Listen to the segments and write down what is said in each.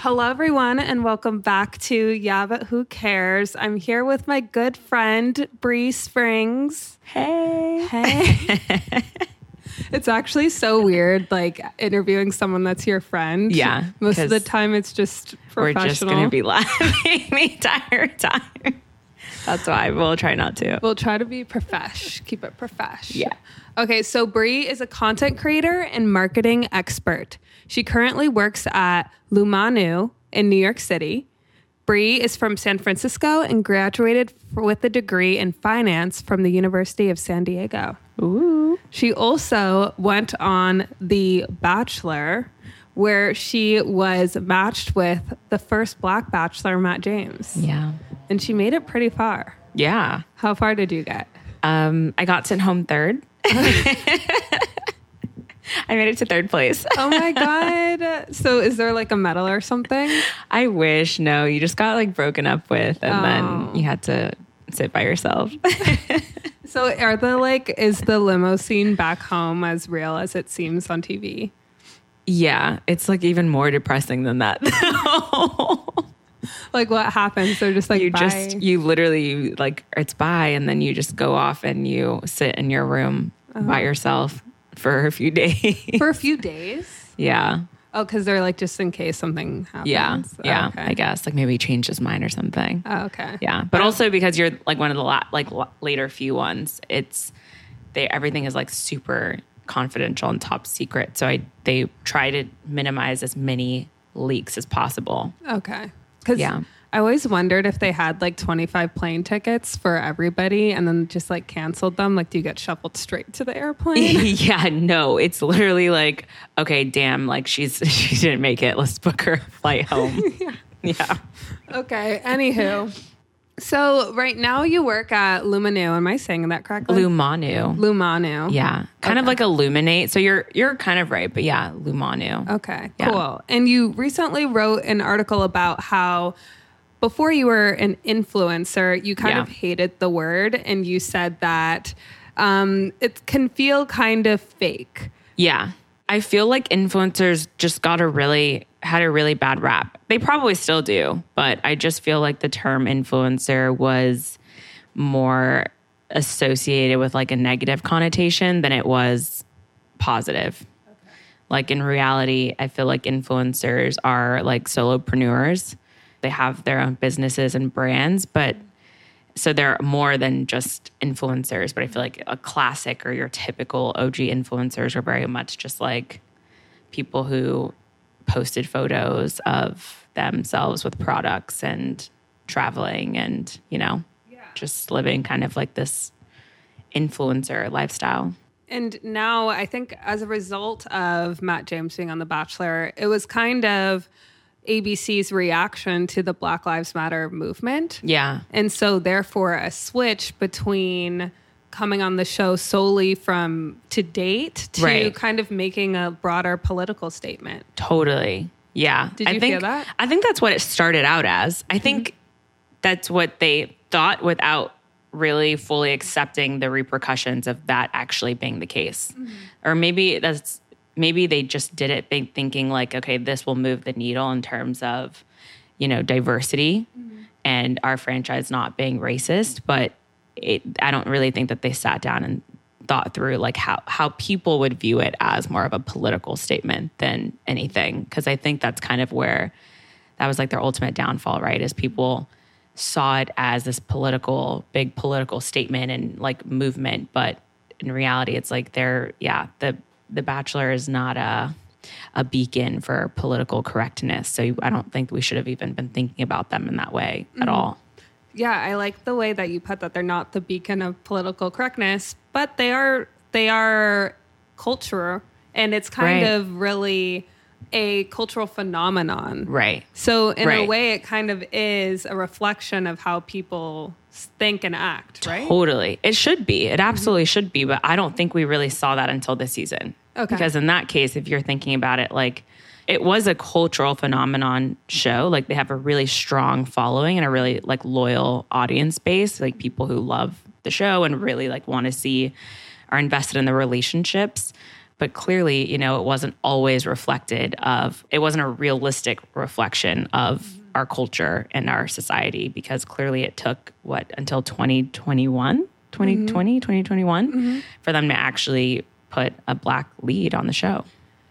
Hello, everyone, and welcome back to Yeah, but Who Cares? I'm here with my good friend, Bri Springs. Hey. Hey. it's actually so weird, like interviewing someone that's your friend. Yeah, Most of the 'cause time, it's just We're professional. just going to be laughing the entire time. That's why we'll try not to. We'll try to be profesh, keep it profesh. Yeah. Okay, so Bri is a content creator and marketing expert. She currently works at Lumanu in New York City. Bri is from San Francisco and graduated with a degree in finance from the University of San Diego. Ooh. She also went on The Bachelor, where she was matched with the first black bachelor, Matt James. Yeah. And she made it pretty far. Yeah. How far did you get? Um, I got sent home third. I made it to third place. Oh my god! So is there like a medal or something? I wish. No, you just got like broken up with and Oh. then you had to sit by yourself. So are the like is the limo scene back home as real as it seems on TV? yeah. It's like even more depressing than that. Like what happens? They're just like you bye. just you literally like it's by and then you just go off and you sit in your room by oh. yourself for a few days for a few days. yeah Oh, because they're like just in case something happens. yeah yeah Okay. i guess like maybe he changed his mind or something Oh, okay. yeah but also because you're like one of the la- like la- later few ones it's they everything is like super confidential and top secret so i they try to minimize as many leaks as possible Okay. Because Yeah. I always wondered if they had like 25 plane tickets for everybody and then just like canceled them. Like, do you get shuffled straight to the airplane? yeah, no, it's literally like, okay, damn, like she's she didn't make it. Let's book her flight home. yeah. okay. Anywho. So right now you work at Lumanu. Am I saying that correctly? Lumanu. Lumanu. Yeah. Kind of like illuminate. So you're you're kind of right, but yeah, Lumanu. Okay, Yeah. cool. And you recently wrote an article about how before you were an influencer, you kind Yeah. of hated the word and you said that um, it can feel kind of fake. Yeah. I feel like influencers just got a really had a really bad rap. They probably still do, but I just feel like the term influencer was more associated with like a negative connotation than it was positive. Like in reality, I feel like influencers are like solopreneurs. They have their own businesses and brands, but so they're more than just influencers. But I feel like a classic or your typical OG influencers are very much just like people who posted photos of themselves with products and traveling and, you know, just living kind of like this influencer lifestyle. And now I think as a result of Matt James being on The Bachelor, it was kind of ABC's reaction to the Black Lives Matter movement. Yeah. And so, therefore, a switch between coming on the show solely from to date to Right. kind of making a broader political statement. Totally. Yeah. Did I you think, feel that? I think that's what it started out as. I mm-hmm. think that's what they thought without really fully accepting the repercussions of that actually being the case. Mm-hmm. Or maybe that's maybe they just did it thinking like okay, this will move the needle in terms of, you know, diversity mm-hmm. and our franchise not being racist, but it, I don't really think that they sat down and thought through like how how people would view it as more of a political statement than anything because I think that's kind of where that was like their ultimate downfall, right? Is people saw it as this political big political statement and like movement, but in reality it's like they're yeah, the the bachelor is not a a beacon for political correctness. So I don't think we should have even been thinking about them in that way at mm-hmm. all. Yeah, I like the way that you put that. They're not the beacon of political correctness, but they are they are culture and it's kind Right. of really a cultural phenomenon. Right. So in a way it kind of is a reflection of how people think and act, right? Totally. It should be. It absolutely should be. But I don't think we really saw that until this season. Okay. Because in that case, if you're thinking about it, like it was a cultural phenomenon show. Like they have a really strong following and a really like loyal audience base, like people who love the show and really like want to see are invested in the relationships. but clearly, you know, it wasn't always reflected of, it wasn't a realistic reflection of our culture and our society because clearly it took what until 2021, 2020, mm-hmm. 2021 mm-hmm. for them to actually put a black lead on the show.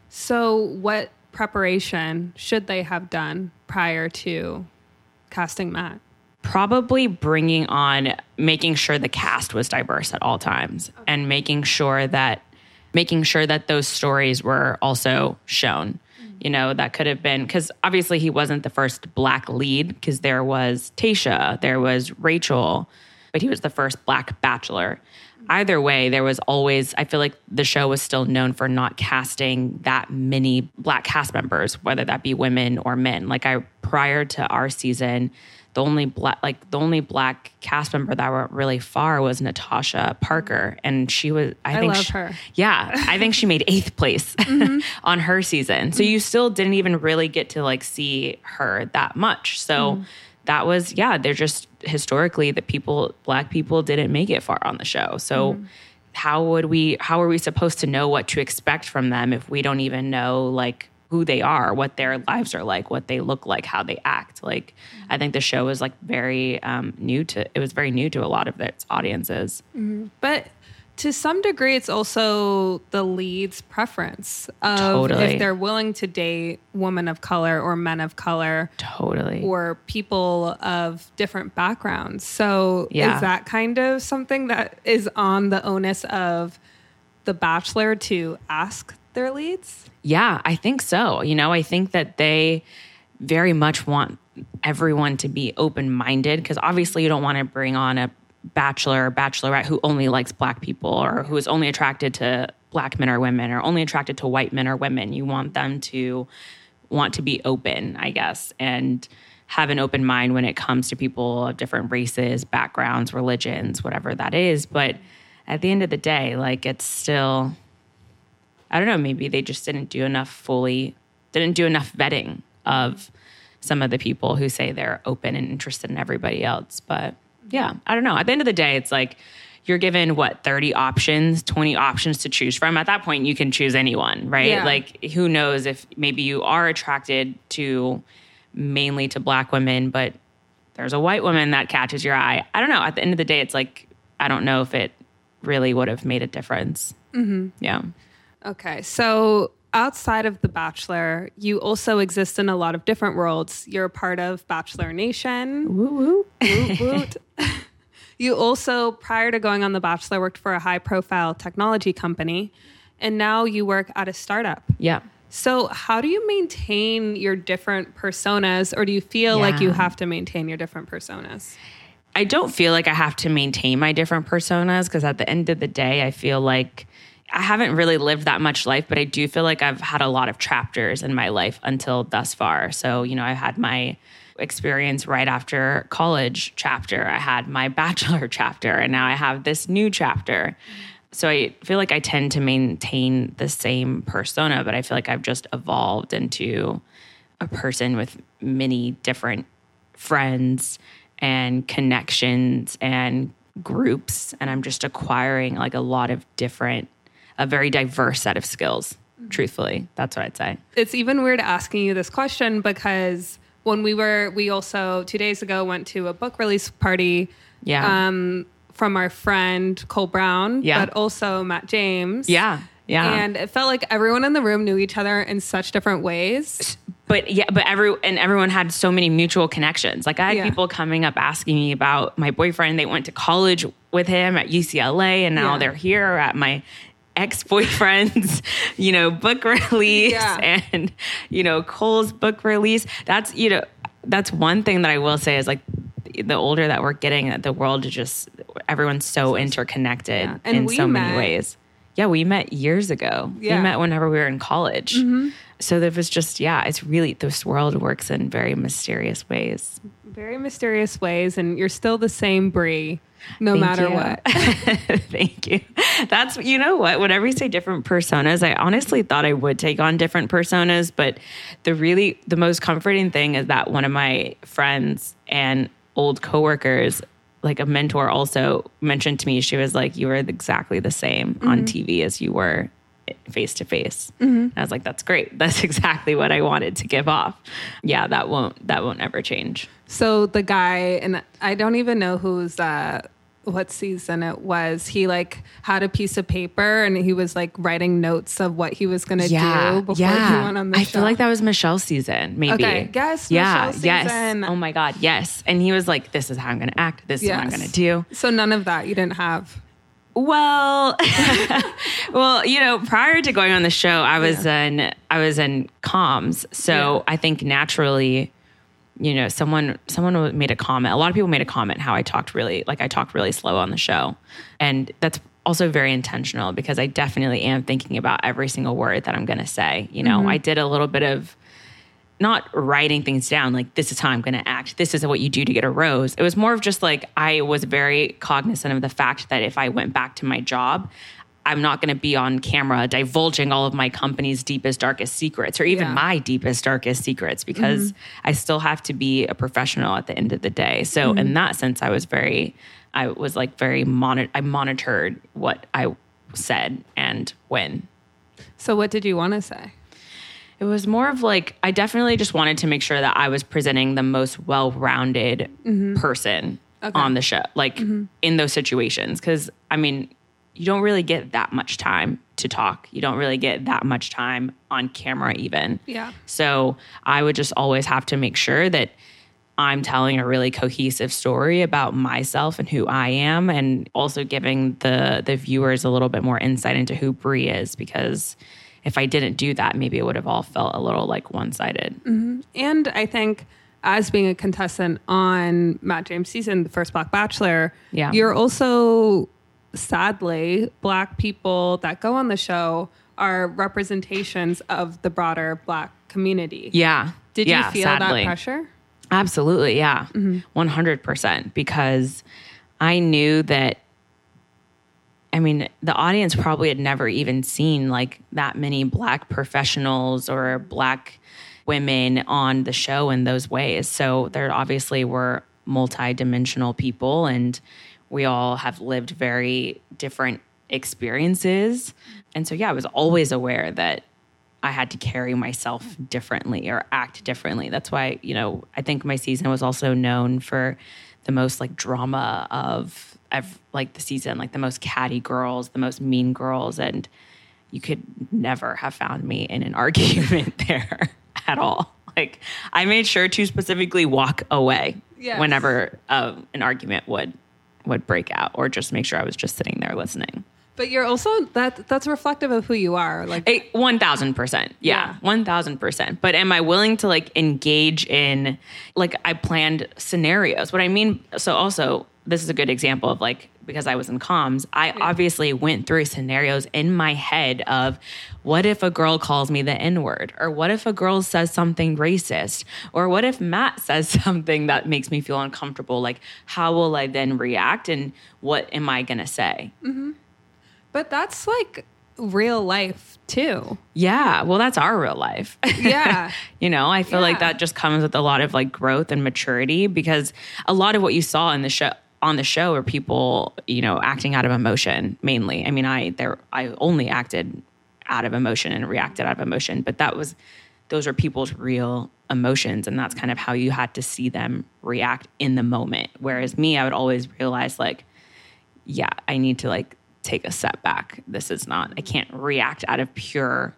So, what preparation should they have done prior to casting Matt? probably bringing on making sure the cast was diverse at all times and making sure that making sure that those stories were also shown you know that could have been because obviously he wasn't the first black lead because there was Tayshia there was rachel but he was the first black bachelor. Either way there was always i feel like the show was still known for not casting that many black cast members whether that be women or men. Like i prior to our season the only black like the only black cast member that went really far was Natasha Parker. And she was I, I think love she- her. yeah I think she made 8th place mm-hmm. on her season. So you still didn't even really get to like see her that much. So mm. that was yeah they're just historically the people black people didn't make it far on the show. So mm. how would we how are we supposed to know what to expect from them if we don't even know like who they are what their lives are like what they look like how they act like i think the show was like very um, new to it was very new to a lot of its audiences But to some degree, it's also the lead's preference of Totally. if they're willing to date women of color or men of color totally or people of different backgrounds. So Yeah. is that kind of something that is on the onus of the bachelor to ask their leads? Yeah, I think so. You know, I think that they very much want everyone to be open minded because obviously you don't want to bring on a bachelor or bachelorette who only likes black people or who is only attracted to black men or women or only attracted to white men or women. You want them to want to be open, I guess, and have an open mind when it comes to people of different races, backgrounds, religions, whatever that is. But at the end of the day, like it's still I don't know, maybe they just didn't do enough fully, didn't do enough vetting of some of the people who say they're open and interested in everybody else. But yeah, I don't know. At the end of the day, it's like you're given what 30 options, 20 options to choose from. At that point, you can choose anyone, right? Yeah. Like who knows if maybe you are attracted to mainly to black women, but there's a white woman that catches your eye. I don't know. At the end of the day, it's like I don't know if it really would have made a difference. Mm-hmm. Yeah. Okay, so outside of The Bachelor, you also exist in a lot of different worlds. You're a part of Bachelor Nation. Woo woo. Woot woot. you also, prior to going on The Bachelor, worked for a high profile technology company, and now you work at a startup. Yeah. So, how do you maintain your different personas, or do you feel like you have to maintain your different personas? I don't feel like I have to maintain my different personas because at the end of the day, I feel like I haven't really lived that much life, but I do feel like I've had a lot of chapters in my life until thus far. So, you know, I had my experience right after college chapter, I had my bachelor chapter, and now I have this new chapter. So I feel like I tend to maintain the same persona, but I feel like I've just evolved into a person with many different friends and connections and groups and i'm just acquiring like a lot of different a very diverse set of skills truthfully that's what i'd say it's even weird asking you this question because when we were we also two days ago went to a book release party yeah um, from our friend Cole Brown, Yeah. but also Matt James. yeah yeah And it felt like everyone in the room knew each other in such different ways. but yeah but every and everyone had so many mutual connections like i had Yeah. people coming up asking me about my boyfriend they went to college with him at ucla and now Yeah. they're here at my ex-boyfriend's you know book release Yeah. and you know cole's book release that's you know that's one thing that i will say is like the older that we're getting the world is just everyone's so interconnected Yeah. In so many ways yeah we met years ago Yeah. Mm-hmm. we met whenever we were in college so there was just yeah it's really this world works in very mysterious ways Very mysterious ways, and you're still the same Bri, no Thank matter you. what. Thank you. That's you know what. Whenever you say different personas, I honestly thought I would take on different personas, but the really the most comforting thing is that one of my friends and old coworkers, like a mentor, also mentioned to me. She was like, "You were exactly the same on TV as you were face to face. I was like, that's great. That's exactly what I wanted to give off. Yeah, that won't that won't ever change. So the guy, and I don't even know who's uh, what season it was. He like had a piece of paper and he was like writing notes of what he was gonna do before he went on the show. I show. feel like that was Michelle's season, maybe. Okay, yes, Yeah, Michelle's yes. season. Oh my God, yes. And he was like, "This is how I'm going to act. This is what I'm going to do." So none of that you didn't have. Well, well, you know, prior to going on the show, I was in I was in comms, so Yeah. I think naturally, you know, someone someone made a comment. A lot of people made a comment how I talked really like I talked really slow on the show, and that's also very intentional because I definitely am thinking about every single word that I'm going to say. You know, mm-hmm. I did a little bit of not writing things down like this is how I'm going to act. This is what you do to get a rose. It was more of just like I was very cognizant of the fact that if I went back to my job, I'm not going to be on camera divulging all of my company's deepest darkest secrets or even Yeah. my deepest darkest secrets because mm-hmm. I still have to be a professional at the end of the day. So in mm-hmm. that sense I was very I was like very monitor I monitored what I said and when. So what did you want to say? It was more of like I definitely just wanted to make sure that I was presenting the most well-rounded mm-hmm. person on the show, like in those situations. Because I mean, you don't really get that much time to talk. You don't really get that much time on camera, even. Yeah. So I would just always have to make sure that I'm telling a really cohesive story about myself and who I am, and also giving the the viewers a little bit more insight into who Bri is. Because if I didn't do that, maybe it would have all felt a little like one sided. Mm-hmm. And I think as being a contestant on Matt James' season, the first Black Bachelor, Yeah. you're also sadly black people that go on the show are representations of the broader black community. Yeah. Did Yeah, you feel sadly. that pressure? Absolutely, yeah. Mm-hmm. 100% because I knew that I mean, the audience probably had never even seen like that many black professionals or black women on the show in those ways. So there obviously were multi-dimensional people and we all have lived very different experiences. And so yeah, I was always aware that I had to carry myself differently or act differently. That's why, you know, I think my season was also known for the most like drama of ev- like the season, like the most catty girls, the most mean girls. And you could never have found me in an argument there at all. Like I made sure to specifically walk away Yes. whenever um, an argument would would break out or just make sure I was just sitting there listening. But you're also that that's reflective of who you are. Like A- One thousand percent. Yeah, Yeah. one thousand percent. But am I willing to like engage in like I planned scenarios? What I mean, so also this is a good example of like because I was in comms, I obviously went through scenarios in my head of what if a girl calls me the N word, or what if a girl says something racist, or what if Matt says something that makes me feel uncomfortable? Like, how will I then react, and what am I gonna say? Mm-hmm. but that's like real life too. Yeah, well, that's our real life. Yeah. you know, I feel like that just comes with a lot of like growth and maturity because a lot of what you saw in the show on the show are people, you know, acting out of emotion mainly. I mean, I there I only acted out of emotion and reacted out of emotion, but that was those are people's real emotions and that's kind of how you had to see them react in the moment. Whereas me, I would always realize like yeah, I need to like take a step back. This is not, I can't react out of pure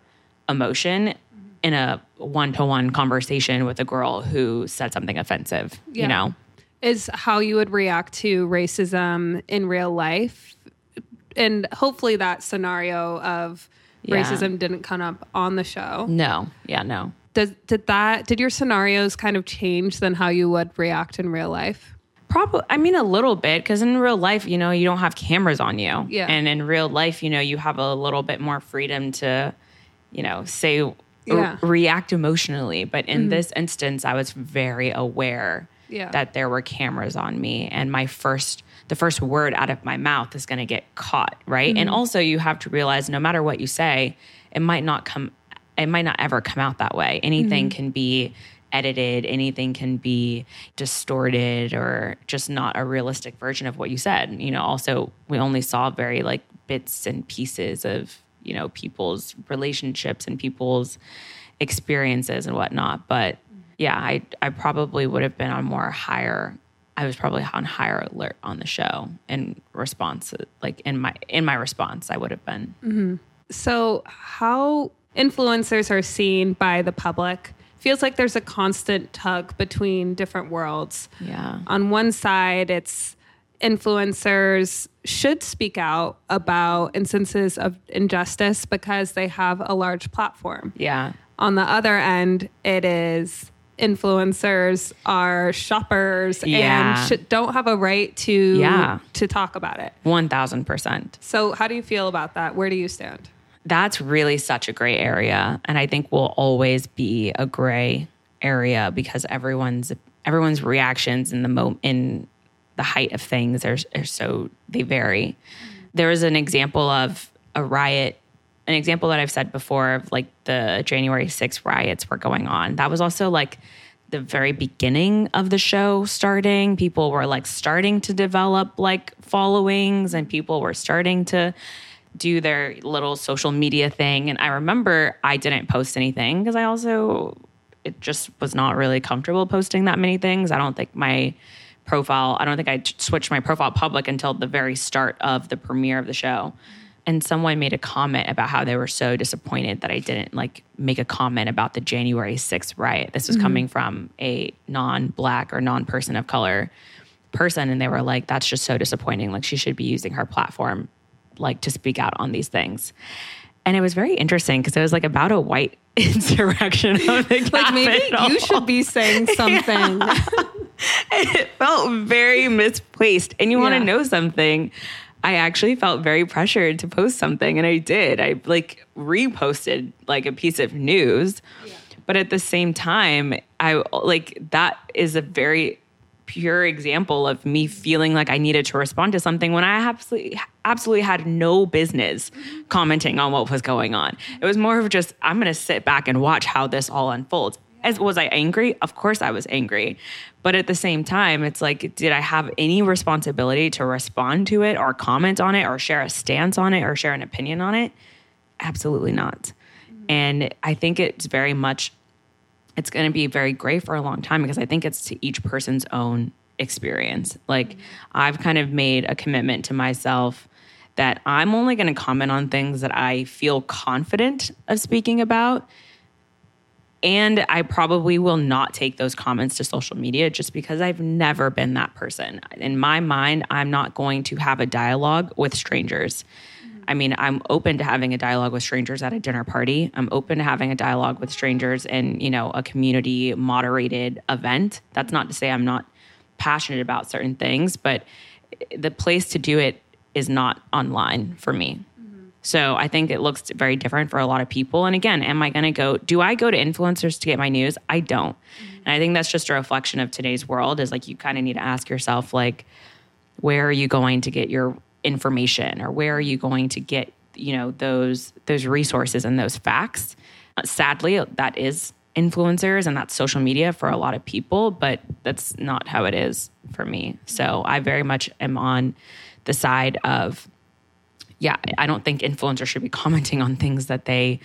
emotion in a one to one conversation with a girl who said something offensive, Yeah. you know? Is how you would react to racism in real life. And hopefully that scenario of Yeah. racism didn't come up on the show. No, yeah, no. Does did that did your scenarios kind of change than how you would react in real life? Probably, I mean, a little bit, because in real life, you know, you don't have cameras on you. Yeah. And in real life, you know, you have a little bit more freedom to, you know, say, Yeah. Mm-hmm. react emotionally. But in this instance, I was very aware Yeah. that there were cameras on me. And my first, the first word out of my mouth is going to get caught. Right. And mm-hmm. also, you have to realize no matter what you say, it might not come, it might not ever come out that way. Anything mm-hmm. can be edited, anything can be distorted or just not a realistic version of what you said. You know, also we only saw very like bits and pieces of you know, people's relationships and people's experiences and whatnot. But yeah, I I probably would have been on more higher. I was probably on higher alert on the show in response, like in my in my response, I would have been. Mm-hmm. So, how influencers are seen by the public feels like there's a constant tug between different worlds. Yeah. On one side, it's influencers should speak out about instances of injustice because they have a large platform. Yeah. On the other end, it is influencers are shoppers Yeah. and should, don't have a right to Yeah. to talk about it. One thousand percent. So, how do you feel about that? Where do you stand? that's really such a gray area and i think will always be a gray area because everyone's everyone's reactions in the mo in the height of things are, are so they vary there was an example of a riot an example that i've said before of like the january 6th riots were going on that was also like the very beginning of the show starting people were like starting to develop like followings and people were starting to do their little social media thing. And I remember I didn't post anything because I also, it just was not really comfortable posting that many things. I don't think my profile, I don't think I switched my profile public until the very start of the premiere of the show. And someone made a comment about how they were so disappointed that I didn't like make a comment about the January 6th riot. This was mm-hmm. coming from a non black or non person of color person. And they were like, that's just so disappointing. Like, she should be using her platform like to speak out on these things. And it was very interesting because it was like about a white insurrection of the Like maybe you should be saying something. it felt very misplaced. And you want to know something? I actually felt very pressured to post something and I did. I like reposted like a piece of news. But at the same time, I like that is a very pure example of me feeling like I needed to respond to something when I absolutely absolutely had no business mm-hmm. commenting on what was going on. It was more of just I'm going to sit back and watch how this all unfolds. As was I angry? Of course I was angry. But at the same time, it's like did I have any responsibility to respond to it or comment on it or share a stance on it or share an opinion on it? Absolutely not. And I think it's very much it's going to be very gray for a long time because I think it's to each person's own experience. Like I've kind of made a commitment to myself that I'm only going to comment on things that I feel confident of speaking about. And I probably will not take those comments to social media just because I've never been that person. In my mind, I'm not going to have a dialogue with strangers. I mean, I'm open to having a dialogue with strangers at a dinner party. I'm open to having a dialogue with strangers in, you know, a community moderated event. That's not to say I'm not passionate about certain things, but the place to do it is not online for me. So I think it looks very different for a lot of people. And again, am I going to go? Do I go to influencers to get my news? I don't. Mm-hmm. And I think that's just a reflection of today's world. Is like you kind of need to ask yourself, like, where are you going to get your information, or where are you going to get, you know, those those resources and those facts? Sadly, that is influencers and that's social media for a lot of people, but that's not how it is for me. So mm-hmm. I very much am on the side of yeah, I don't think influencers should be commenting on things that they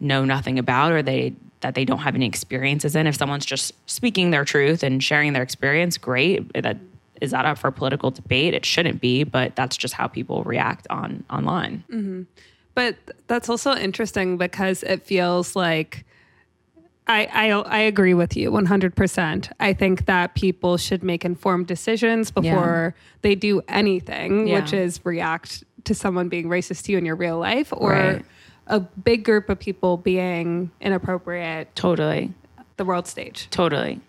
know nothing about or they that they don't have any experiences in. If someone's just speaking their truth and sharing their experience, great. That is that up for political debate? It shouldn't be, but that's just how people react on online. Mm-hmm. But that's also interesting because it feels like I, I I agree with you 100%. I think that people should make informed decisions before they do anything, Yeah. which is react to someone being racist to you in your real life or Right. a big group of people being inappropriate Totally. the world stage. Totally.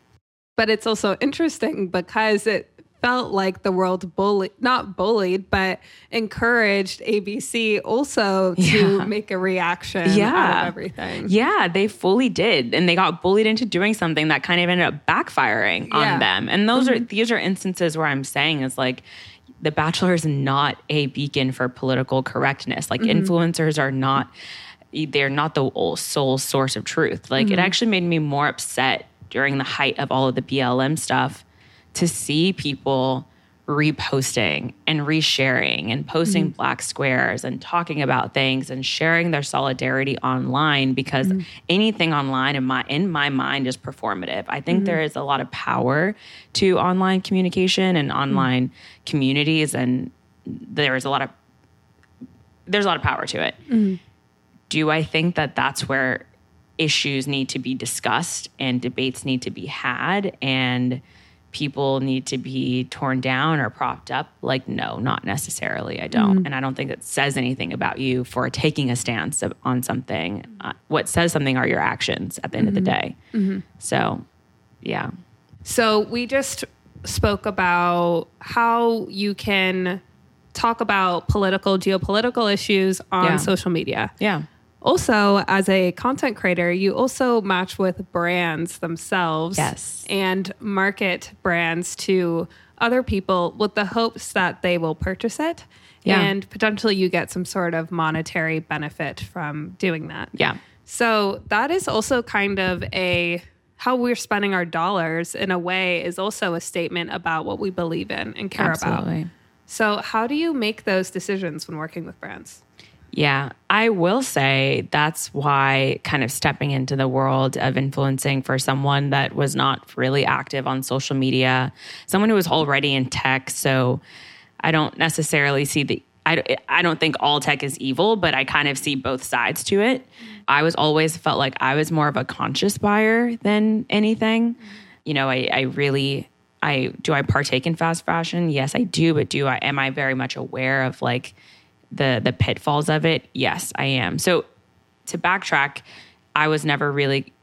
But it's also interesting because it felt like the world bullied, not bullied, but encouraged ABC also to Yeah. make a reaction Yeah. of everything. Yeah, they fully did. And they got bullied into doing something that kind of ended up backfiring Yeah. on them. And those are mm-hmm. these are instances where I'm saying is like the bachelor is not a beacon for political correctness. Like mm-hmm. influencers are not they're not the sole source of truth. Like it mm-hmm. actually made me more upset during the height of all of the BLM stuff to see people reposting and resharing and posting mm. black squares and talking about things and sharing their solidarity online because mm. anything online in my in my mind is performative. I think there mm-hmm. is a lot of power to online communication and mm. online communities and there is a lot of there's a lot of power to it. Mm-hmm. Do I think that that's where issues need to be discussed and debates need to be had? And people need to be torn down or propped up? Like, no, not necessarily. I don't. Mm. And I don't think it says anything about you for taking a stance on something. Uh, what says something are your actions at the end of the mm-hmm. day. Mm-hmm. So, yeah. So we just spoke about how you can talk about political, geopolitical issues on Yeah. social media. Yeah. Also, as a content creator, you also match with brands themselves Yes. and market brands to other people with the hopes that they will purchase it. Yeah. And potentially you get some sort of monetary benefit from doing that. Yeah. So that is also kind of a how we're spending our dollars in a way is also a statement about what we believe in and care about. Absolutely. So how do you make those decisions when working with brands? Yeah, I will say that's why kind of stepping into the world of influencing for someone that was not really active on social media, someone who was already in tech. So I don't necessarily see the, I, I don't think all tech is evil, but I kind of see both sides to it. I was always felt like I was more of a conscious buyer than anything. You know, I, I really, I do I partake in fast fashion? Yes, I do. But do I am I very much aware of like the the pitfalls of it? Yes, I am. So to backtrack, I was never really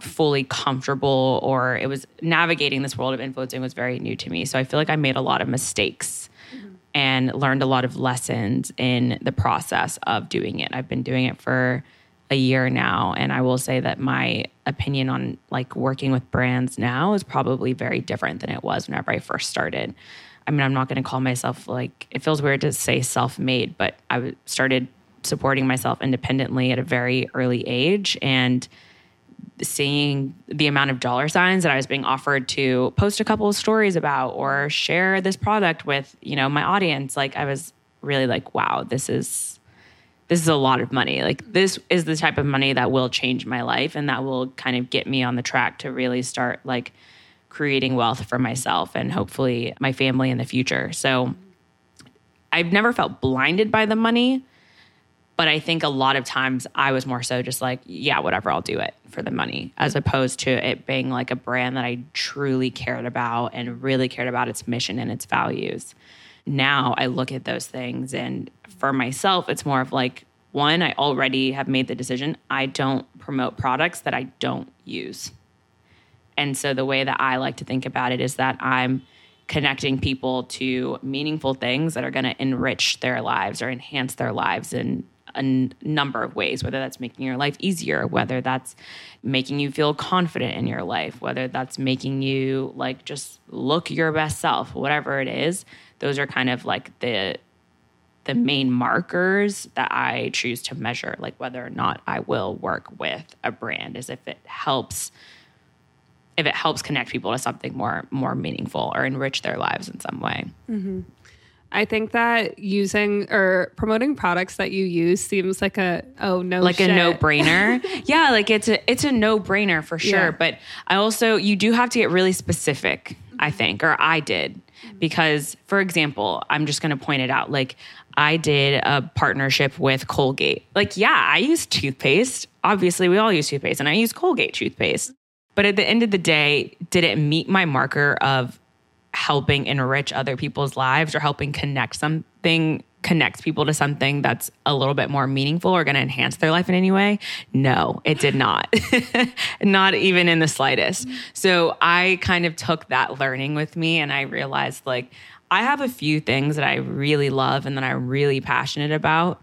fully comfortable or it was navigating this world of influencing was very new to me. So I feel like I made a lot of mistakes mm-hmm. and learned a lot of lessons in the process of doing it. I've been doing it for a year now and I will say that my opinion on like working with brands now is probably very different than it was whenever I first started. I mean, I'm not going to call myself like it feels weird to say self-made, but I started supporting myself independently at a very early age and seeing the amount of dollar signs that I was being offered to post a couple of stories about or share this product with, you know, my audience, like I was really like, wow, this is this is a lot of money. Like this is the type of money that will change my life and that will kind of get me on the track to really start like creating wealth for myself and hopefully my family in the future. So I've never felt blinded by the money, but I think a lot of times I was more so just like, yeah, whatever, I'll do it for the money, as opposed to it being like a brand that I truly cared about and really cared about its mission and its values. Now I look at those things, and for myself, it's more of like, one, I already have made the decision I don't promote products that I don't use. And so the way that I like to think about it is that I'm connecting people to meaningful things that are going to enrich their lives or enhance their lives in a n- number of ways, whether that's making your life easier, whether that's making you feel confident in your life, whether that's making you like just look your best self, whatever it is. Those are kind of like the the main markers that I choose to measure, like whether or not I will work with a brand, is if it helps if it helps connect people to something more more meaningful or enrich their lives in some way. Mm-hmm. I think that using or promoting products that you use seems like a oh no Like shit. a no-brainer. yeah, like it's a it's a no-brainer for sure, Yeah. but I also you do have to get really specific, I mm-hmm. think, or I did. Mm-hmm. Because for example, I'm just going to point it out like I did a partnership with Colgate. Like yeah, I use toothpaste. Obviously, we all use toothpaste and I use Colgate toothpaste. But at the end of the day, did it meet my marker of helping enrich other people's lives or helping connect something connect people to something that's a little bit more meaningful or going to enhance their life in any way? No it did not. Not even in the slightest. So i kind of took that learning with me and i realized like i have a few things that i really love and that i'm really passionate about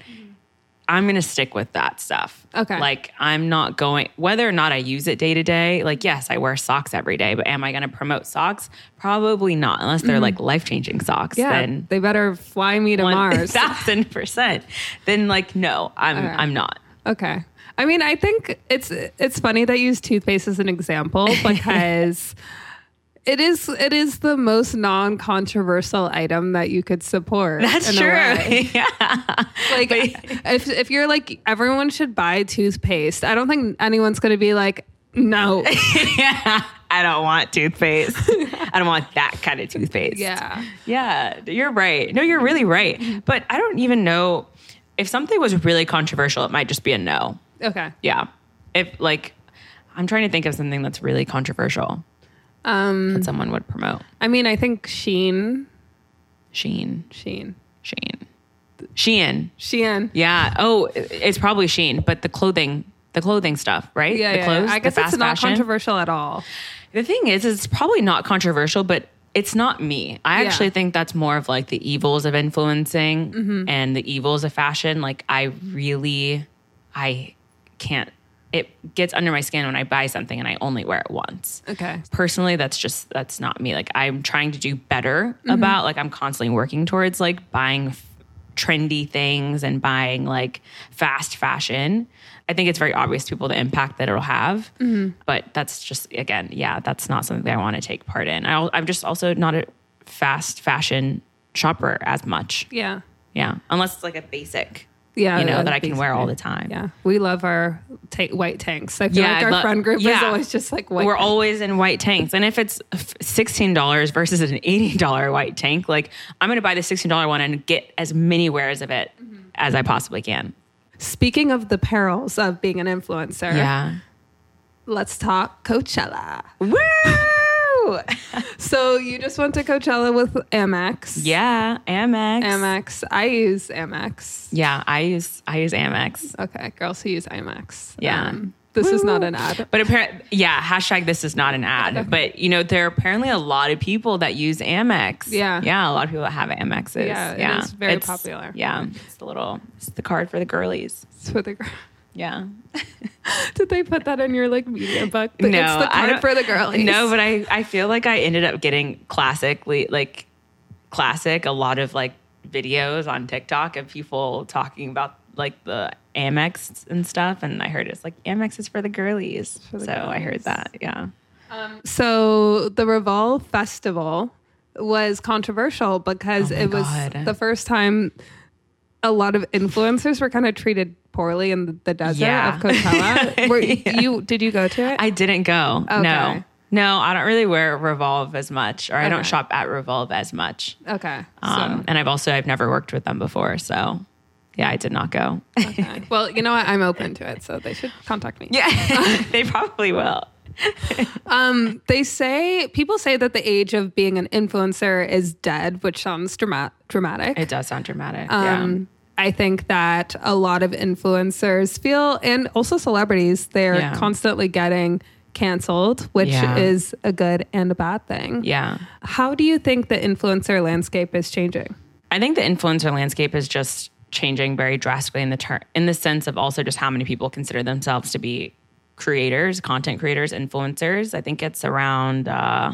I'm going to stick with that stuff. Okay. Like, I'm not going, whether or not I use it day to day, like, yes, I wear socks every day, but am I going to promote socks? Probably not, unless they're mm-hmm. like life changing socks. Yeah, Then they better fly me to Mars. thousand percent. Then, like, no, I'm, Okay. I'm not. Okay. I mean, I think it's it's funny that you use toothpaste as an example because it is it is the most non-controversial item that you could support. That's true. yeah. Like if if you're like everyone should buy toothpaste, I don't think anyone's going to be like no. yeah. I don't want toothpaste. I don't want that kind of toothpaste. yeah. Yeah, you're right. No, you're really right. But I don't even know if something was really controversial, it might just be a no. Okay. Yeah. If like I'm trying to think of something that's really controversial Um that someone would promote. I mean, I think Sheen Sheen. Sheen Sheen. Shein. Shein. Yeah. Oh, it's probably Sheen, but the clothing, the clothing stuff, right? Yeah, the yeah, clothes, yeah. I guess it's not fashion. controversial at all. The thing is, it's probably not controversial, but it's not me. I Yeah. actually think that's more of like the evils of influencing Mm-hmm. and the evils of fashion. Like I really, I can't. It gets under my skin when I buy something and I only wear it once. Okay. Personally, that's just that's not me. Like I'm trying to do better mm-hmm. about. Like I'm constantly working towards like buying f- trendy things and buying like fast fashion. I think it's very obvious to people the impact that it'll have, mm-hmm. but that's just again, yeah, that's not something that I want to take part in. I, I'm just also not a fast fashion shopper as much. Yeah. Yeah, unless it's like a basic, Yeah. you know, that I can wear all the time. Yeah. We love our ta- white tanks. I feel Yeah, like our but- friend group is always just like white. We're tanks. always in white tanks. And if it's $16 versus an $80 white tank, like I'm going to buy the $16 one and get as many wears of it mm-hmm. as I possibly can. Speaking of the perils of being an influencer, Yeah. let's talk Coachella. Woo! So you just went to Coachella with Amex. yeah, Amex. Amex. I use Amex. Yeah, I use I use Amex. Okay, girls who use Amex. Um, Yeah. this is not an ad. But apparently, yeah, hashtag this is not an ad. But you know, there are apparently a lot of people that use Amex. Yeah. yeah, a lot of people that have Amexes. Yeah, it yeah, is very popular. Yeah, it's the little, it's the card for the girlies. It's for the girl. Yeah. Did they put that in your like media book? no, it's the I card for the girlies. No, but I, I feel like I ended up getting classically like classic a lot of like videos on TikTok of people talking about like the Amex and stuff, and I heard it's like Amex is for the girlies. the so I heard that. Yeah. Um, so the Revolve Festival was controversial because Oh it was God. the first time a lot of influencers were kind of treated poorly in the, desert Yeah. of Coachella. Were Yeah. you did you go to it? I didn't go. Okay. No. No, I don't really wear Revolve as much, or I don't shop at Revolve as much. okay. Um, so, and I've also I've never worked with them before, so yeah, I did not go. okay. Well, you know what? I'm open to it, so they should contact me. yeah, they probably will. Um, they say people say that the age of being an influencer is dead, which sounds drama- dramatic. It does sound dramatic. Um, I think that a lot of influencers feel, and also celebrities, they're Yeah. constantly getting canceled, which Yeah. is a good and a bad thing. yeah. How do you think the influencer landscape is changing? I think the influencer landscape is just changing very drastically in the ter- in the sense of also just how many people consider themselves to be creators, content creators, influencers. I think it's around uh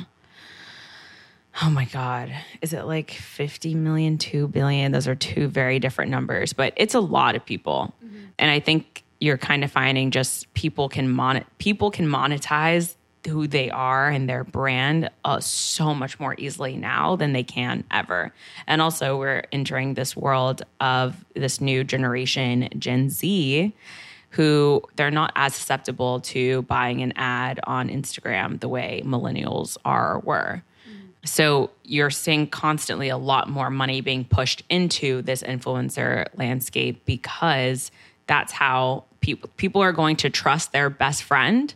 oh my god, is it like 50 million, 2 billion? Those are two very different numbers, but it's a lot of people. And I think you're kind of finding just people can mon- people can monetize who they are and their brand uh, so much more easily now than they can ever. And also, we're entering this world of this new generation, Gen Z, who they're not as susceptible to buying an ad on Instagram the way millennials are were. So you're seeing constantly a lot more money being pushed into this influencer landscape because that's how people people are going to trust their best friend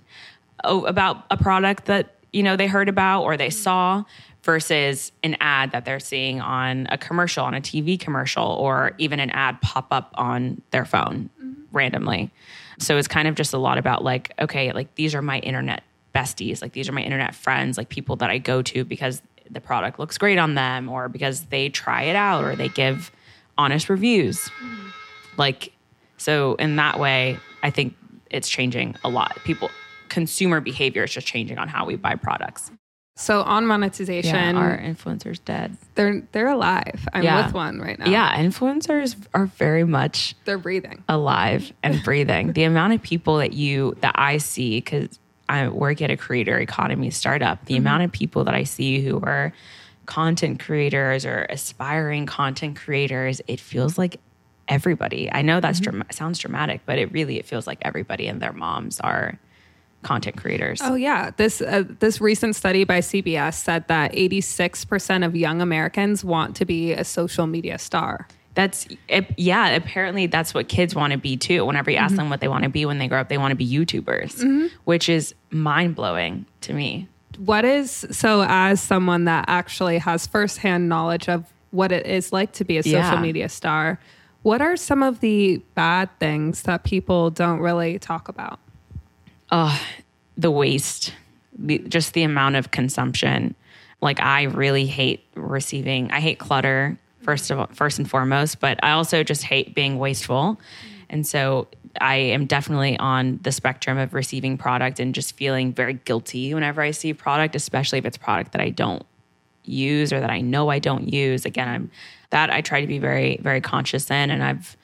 uh, about a product that you know they heard about or they saw versus an ad that they're seeing on a commercial on a TV commercial or even an ad pop up on their phone mm-hmm. randomly. So it's kind of just a lot about like okay, like these are my internet besties, like these are my internet friends, like people that I go to because the product looks great on them or because they try it out or they give honest reviews. Like so in that way, I think it's changing a lot. People consumer behavior is just changing on how we buy products. So on monetization, our influencers dead. they're they're alive. I'm Yeah. with one right now. Yeah, influencers are very much they're breathing. alive and breathing. the amount of people that you that I see cuz I work at a creator economy startup. The amount of people that I see who are content creators or aspiring content creators, it feels like everybody. I know that's dram- sounds dramatic, but it really it feels like everybody and their moms are content creators. Oh yeah, this uh, this recent study by CBS said that 86% of young Americans want to be a social media star. That's it, yeah. Apparently, that's what kids want to be too. Whenever you ask mm-hmm. them what they want to be when they grow up, they want to be YouTubers, mm-hmm. which is mind blowing to me. What is so as someone that actually has firsthand knowledge of what it is like to be a social Yeah. media star, what are some of the bad things that people don't really talk about? the waste, the, just the amount of consumption. Like I really hate receiving. I hate clutter first of all, first and foremost, but I also just hate being wasteful. And so I am definitely on the spectrum of receiving product and just feeling very guilty whenever I see product, especially if it's product that I don't use or that I know I don't use. Again, I'm that I try to be very, very conscious in and I've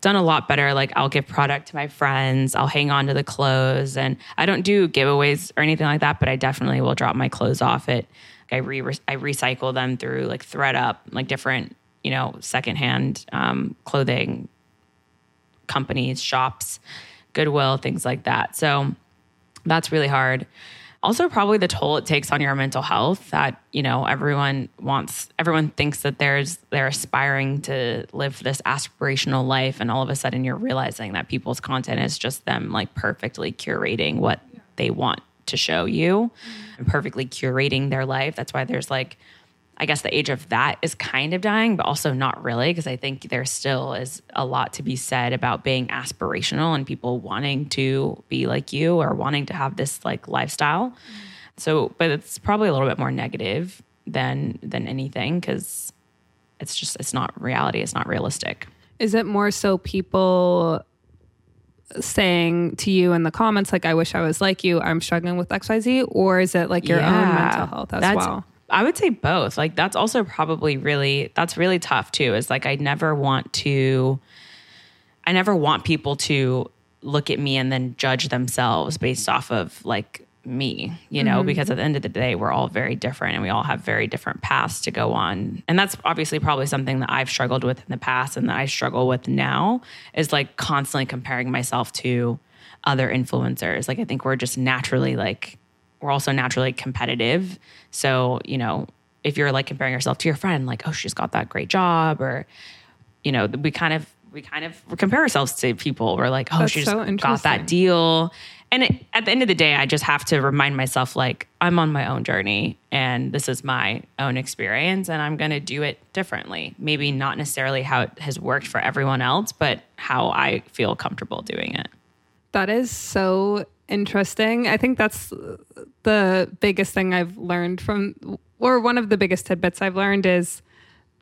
done a lot better. Like I'll give product to my friends, I'll hang on to the clothes and I don't do giveaways or anything like that, but I definitely will drop my clothes off it. I re I recycle them through like thredUP, like different, you know, secondhand um, clothing companies, shops, Goodwill, things like that. So that's really hard. Also, probably the toll it takes on your mental health that, you know, everyone wants, everyone thinks that there's, they're aspiring to live this aspirational life. And all of a sudden you're realizing that people's content is just them like perfectly curating what they want to show you and perfectly curating their life. That's why there's like, I guess the age of that is kind of dying, but also not really, because I think there still is a lot to be said about being aspirational and people wanting to be like you or wanting to have this like lifestyle. Mm. So, but it's probably a little bit more negative than than anything because it's just it's not reality. It's not realistic. Is it more so people saying to you in the comments, like, I wish I was like you, I'm struggling with XYZ? Or is it like your own mental health as well? I would say both. Like that's also probably really that's really tough too. Is like I never want to I never want people to look at me and then judge themselves based off of like me, you know, mm-hmm. because at the end of the day we're all very different and we all have very different paths to go on. And that's obviously probably something that I've struggled with in the past and that I struggle with now is like constantly comparing myself to other influencers. Like I think we're just naturally like we're also naturally competitive. So, you know, if you're like comparing yourself to your friend, like, oh, she's got that great job, or, you know, we kind of, we kind of compare ourselves to people. We're like, oh, That's she just so got that deal. And it, at the end of the day, I just have to remind myself, like, I'm on my own journey and this is my own experience and I'm going to do it differently. Maybe not necessarily how it has worked for everyone else, but how I feel comfortable doing it. That is so interesting. I think that's the biggest thing I've learned from, or one of the biggest tidbits I've learned is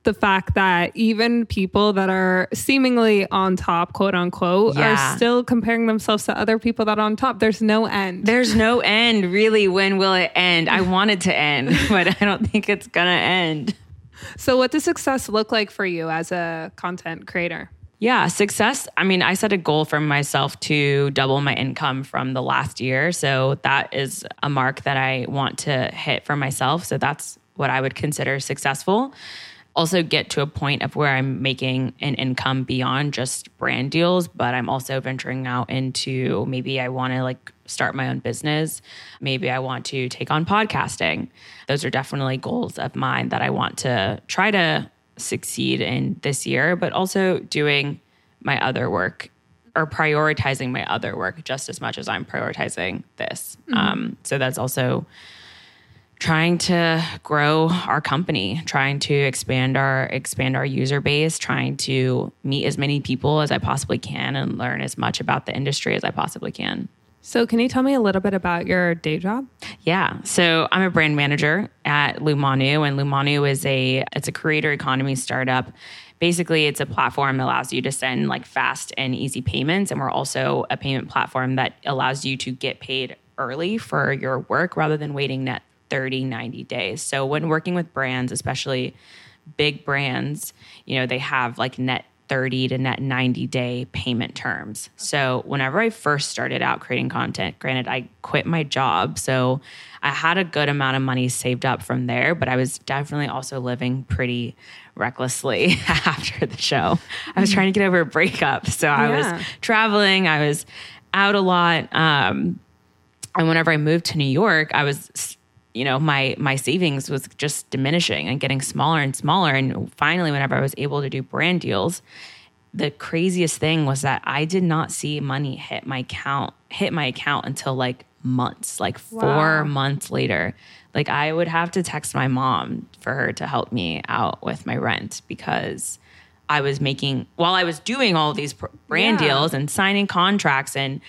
the fact that even people that are seemingly on top, quote unquote, Yeah. are still comparing themselves to other people that are on top. There's no end. There's no end, really. When will it end? I want it to end, but I don't think it's gonna end. So, what does success look like for you as a content creator? Yeah, success. I mean, I set a goal for myself to double my income from the last year. So that is a mark that I want to hit for myself. So that's what I would consider successful. Also, get to a point of where I'm making an income beyond just brand deals, but I'm also venturing out into maybe I want to like start my own business. Maybe I want to take on podcasting. Those are definitely goals of mine that I want to try to succeed in this year, but also doing my other work or prioritizing my other work just as much as I'm prioritizing this. Um, so that's also trying to grow our company, trying to expand our expand our user base, trying to meet as many people as I possibly can and learn as much about the industry as I possibly can. So, can you tell me a little bit about your day job? Yeah. So I'm a brand manager at Lumanu, and Lumanu is a it's a creator economy startup. Basically, it's a platform that allows you to send like fast and easy payments, and we're also a payment platform that allows you to get paid early for your work rather than waiting net 30, 90 days. So when working with brands, especially big brands, you know, they have like net 30 to net 90 day payment terms. So, whenever I first started out creating content, granted, I quit my job. So, I had a good amount of money saved up from there, but I was definitely also living pretty recklessly after the show. I was trying to get over a breakup. So, I Yeah. was traveling, I was out a lot. Um, and whenever I moved to New York, I was, you know, my my savings was just diminishing and getting smaller and smaller. And finally, whenever I was able to do brand deals, the craziest thing was that I did not see money hit my account hit my account until like months, like four months later. Like I would have to text my mom for her to help me out with my rent because I was making while I was doing all these brand Yeah. deals and signing contracts and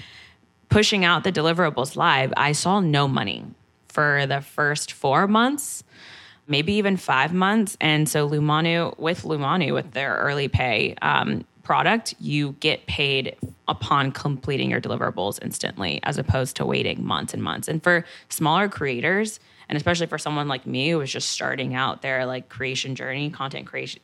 pushing out the deliverables live, I saw no money for the first four months, maybe even five months. And so Lumanu, with Lumanu, with their early pay um, product, you get paid upon completing your deliverables instantly, as opposed to waiting months and months. And for smaller creators, and especially for someone like me who was just starting out their like creation journey, content creation,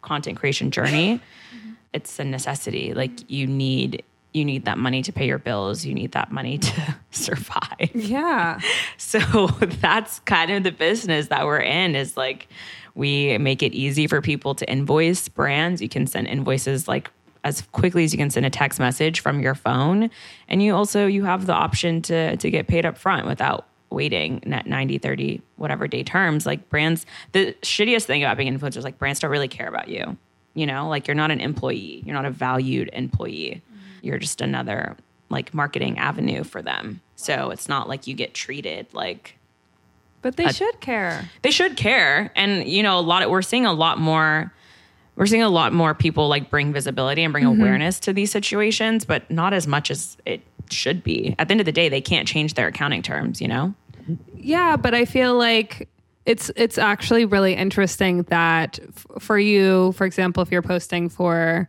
content creation journey, it's a necessity. Like you need you need that money to pay your bills. You need that money to survive. Yeah. So that's kind of the business that we're in is like we make it easy for people to invoice brands. You can send invoices like as quickly as you can send a text message from your phone. And you also you have the option to to get paid up front without waiting net 90 30 whatever day terms like brands the shittiest thing about being influencers is like brands don't really care about you you know like you're not an employee you're not a valued employee you're just another like marketing avenue for them. So it's not like you get treated like But they should care. they should care. And you know a lot of we're seeing a lot more we're seeing a lot more people like bring visibility and bring mm-hmm. awareness to these situations but not as much as it should be. At the end of the day they can't change their accounting terms you know? Yeah, but I feel like it's it's actually really interesting that f- for you, for example, if you're posting for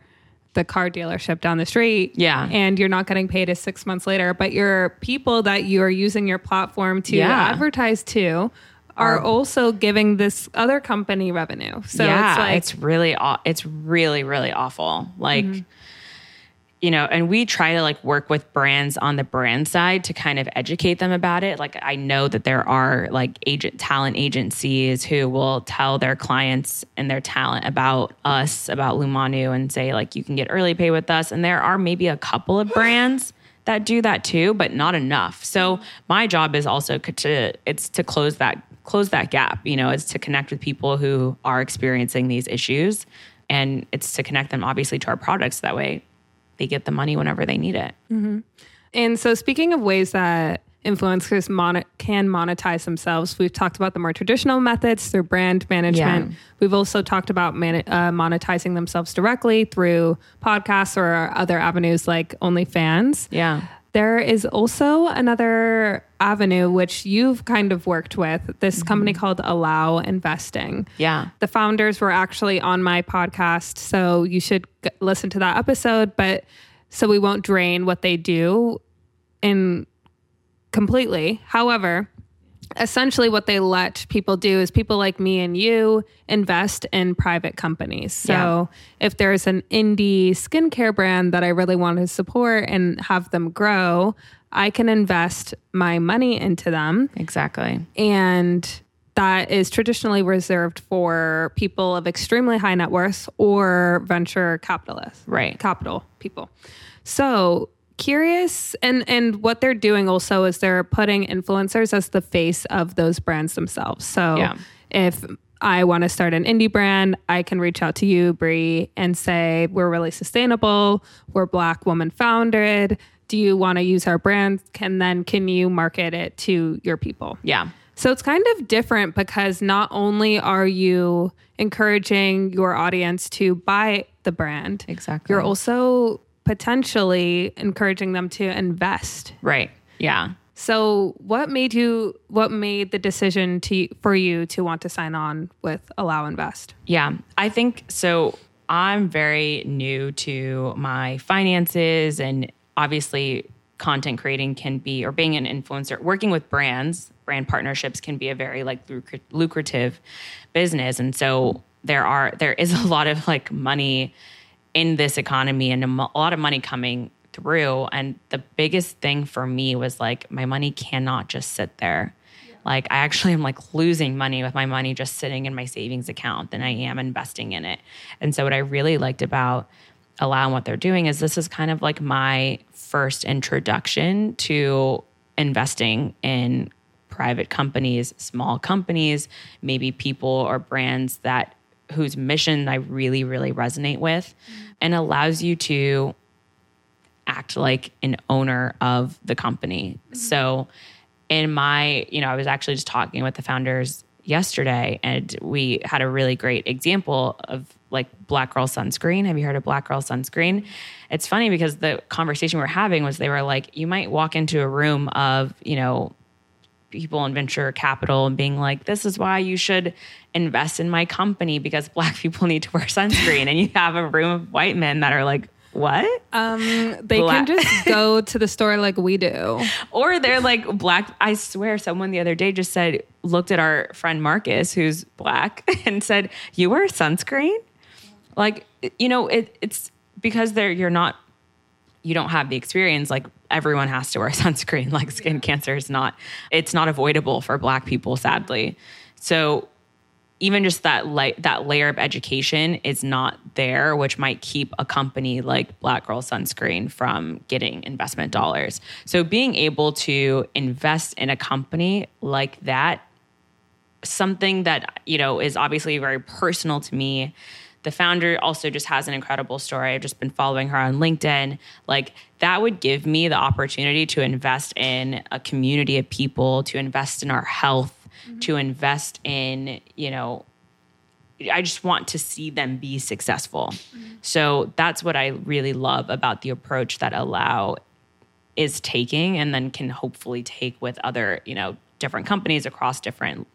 the car dealership down the street, Yeah. and you're not getting paid as six months later, but your people that you are using your platform to Yeah. advertise to are also giving this other company revenue. So yeah, it's like it's really it's really really awful. Like Mm-hmm. You know, and we try to like work with brands on the brand side to kind of educate them about it. Like I know that there are like agent talent agencies who will tell their clients and their talent about us, about Lumanu and say like you can get early pay with us and there are maybe a couple of brands that do that too, but not enough. So my job is also to it's to close that close that gap. You know, it's to connect with people who are experiencing these issues, and it's to connect them obviously to our products. That way, they get the money whenever they need it. And so, speaking of ways that influencers mon- can monetize themselves, we've talked about the more traditional methods through brand management. Yeah. We've also talked about man- uh, monetizing themselves directly through podcasts or other avenues like OnlyFans. Yeah. There is also another avenue which you've kind of worked with this mm-hmm. company called Allow Investing. Yeah. The founders were actually on my podcast, so you should g- listen to that episode. But so we won't drain what they do in completely. However, essentially what they let people do is people like me and you invest in private companies. So Yeah. if there's an indie skincare brand that I really want to support and have them grow, I can invest my money into them Exactly. and that is traditionally reserved for people of extremely high net worth or venture capitalists Right. capital people so curious and and what they're doing also is they're putting influencers as the face of those brands themselves so Yeah. if I want to start an indie brand, I can reach out to you, Bri, and say, We're really sustainable. We're Black woman founded. Do you want to use our brand? Can then can you market it to your people? Yeah. So it's kind of different because not only are you encouraging your audience to buy the brand, Exactly. you're also potentially encouraging them to invest. Right. Yeah. So what made you what made the decision to for you to want to sign on with Allow Invest? Yeah, I think so. I'm very new to my finances, and obviously, content creating can be, or being an influencer, working with brands, brand partnerships can be a very like lucrative business, and so there are there is a lot of like money in this economy and a lot of money coming through. And the biggest thing for me was like, my money cannot just sit there. Like, I actually am like losing money with my money just sitting in my savings account than I am investing in it. And so, what I really liked about Allow and what they're doing is this is kind of like my first introduction to investing in private companies, small companies, maybe people or brands that whose mission I really, really resonate with, and allows you to act like an owner of the company. Mm-hmm. So, in my, you know, I was actually just talking with the founders yesterday, and we had a really great example of like Black Girl Sunscreen. Have you heard of Black Girl Sunscreen? It's funny because the conversation we are having was they were like, you might walk into a room of, you know, people in venture capital and being like, this is why you should invest in my company because black people need to wear sunscreen. and you have a room of white men that are like, what? Um, they Black- can just go to the store like we do. Or they're like black. I swear, someone the other day just said, looked at our friend Marcus, who's black, and said, "You wear sunscreen." Like, you know, it, it's because they're you're not, you don't have the experience. Like everyone has to wear sunscreen. Like skin cancer is not, it's not avoidable for black people, sadly. So even just that light that layer of education is not there which might keep a company like black girl sunscreen from getting investment dollars. So being able to invest in a company like that something that you know is obviously very personal to me. The founder also just has an incredible story. I've just been following her on linkedin. Like that would give me the opportunity to invest in a community of people to invest in our health Mm-hmm. to invest in you know I just want to see them be successful. Mm-hmm. So that's what I really love about the approach that Allow is taking and then can hopefully take with other, you know, different companies across different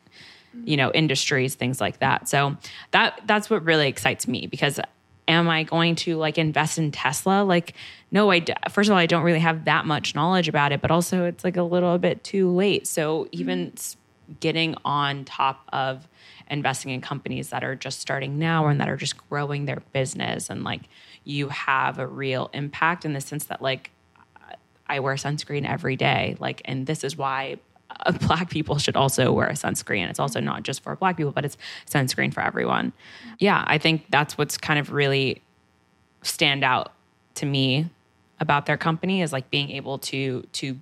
mm-hmm. you know, industries, things like that. So that that's what really excites me because am I going to like invest in Tesla? Like no, I d- first of all I don't really have that much knowledge about it, but also it's like a little bit too late. So even s getting on top of investing in companies that are just starting now and that are just growing their business and like you have a real impact in the sense that like I wear sunscreen every day like and this is why uh, black people should also wear a sunscreen. It's also not just for black people but it's sunscreen for everyone. Yeah i think that's what's kind of really stand out to me about their company is like being able to to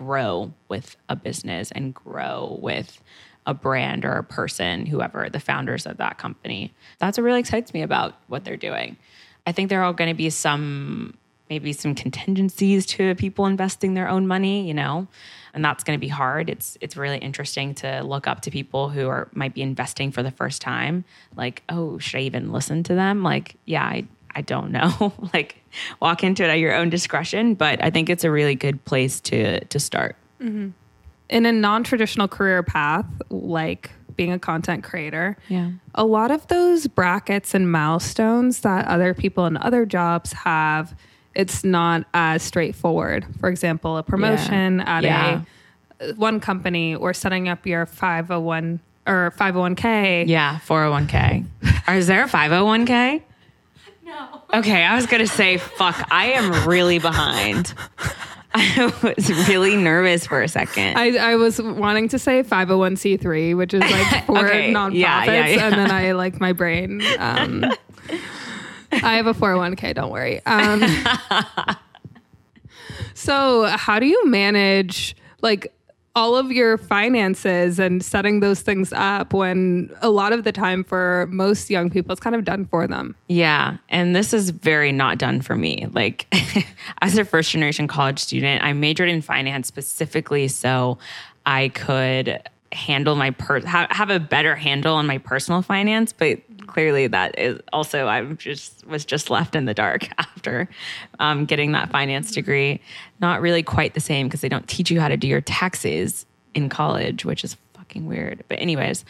grow with a business and grow with a brand or a person, whoever the founders of that company. That's what really excites me about what they're doing. I think there are going to be some maybe some contingencies to people investing their own money, you know, and that's going to be hard. It's it's really interesting to look up to people who are might be investing for the first time. Like, oh, should I even listen to them? Like, yeah, I I don't know. like, walk into it at your own discretion, but I think it's a really good place to to start. Mm-hmm. in a non-traditional career path like being a content creator Yeah. a lot of those brackets and milestones that other people in other jobs have it's not as straightforward for example a promotion at Yeah. a one company or setting up your 501 or 501k Yeah, 401k. Or is there a 501k? No. Okay, I was to say, fuck, I am really behind. I was really nervous for a second. I, I was wanting to say 501c3, which is like for Okay, nonprofits, yeah, yeah, yeah. and then I like my brain. Um, I have a 401k, don't worry. Um, so, how do you manage like all of your finances and setting those things up when a lot of the time for most young people it's kind of done for them? Yeah. And this is very not done for me. Like, as a first generation college student, I majored in finance specifically so I could handle my per ha- have a better handle on my personal finance but clearly that is also i'm just was just left in the dark after um, getting that finance degree not really quite the same because they don't teach you how to do your taxes in college which is fucking weird but anyways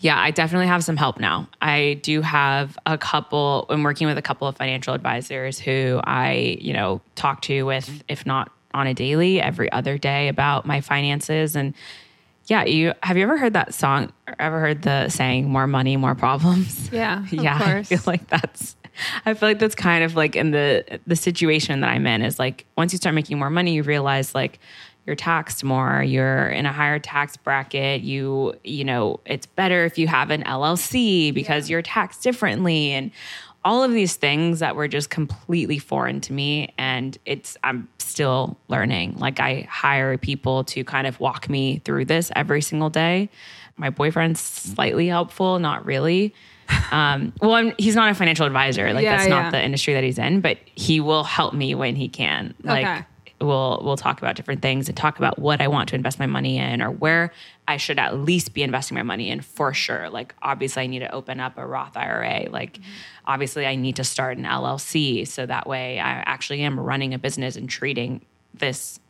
yeah, I definitely have some help now. I do have a couple, I'm working with a couple of financial advisors who I, you know, talk to with, if not on a daily, every other day about my finances. And yeah, you have you ever heard that song or ever heard the saying, more money, more problems? Yeah, of yeah, I feel like that's I feel like that's kind of like in the the situation that I'm in is like once you start making more money, you realize like you're taxed more, you're in a higher tax bracket, you you know, it's better if you have an LLC because you're taxed differently and all of these things that were just completely foreign to me and it's I'm still learning. Like I hire people to kind of walk me through this every single day. My boyfriend's slightly helpful, not really. Um, well, I'm, he's not a financial advisor. Like Yeah, that's yeah. not the industry that he's in, but he will help me when he can. Like Okay. We'll we'll talk about different things and talk about what I want to invest my money in or where I should at least be investing my money in for sure. Like obviously I need to open up a Roth IRA. Like obviously I need to start an LLC so that way I actually am running a business and treating this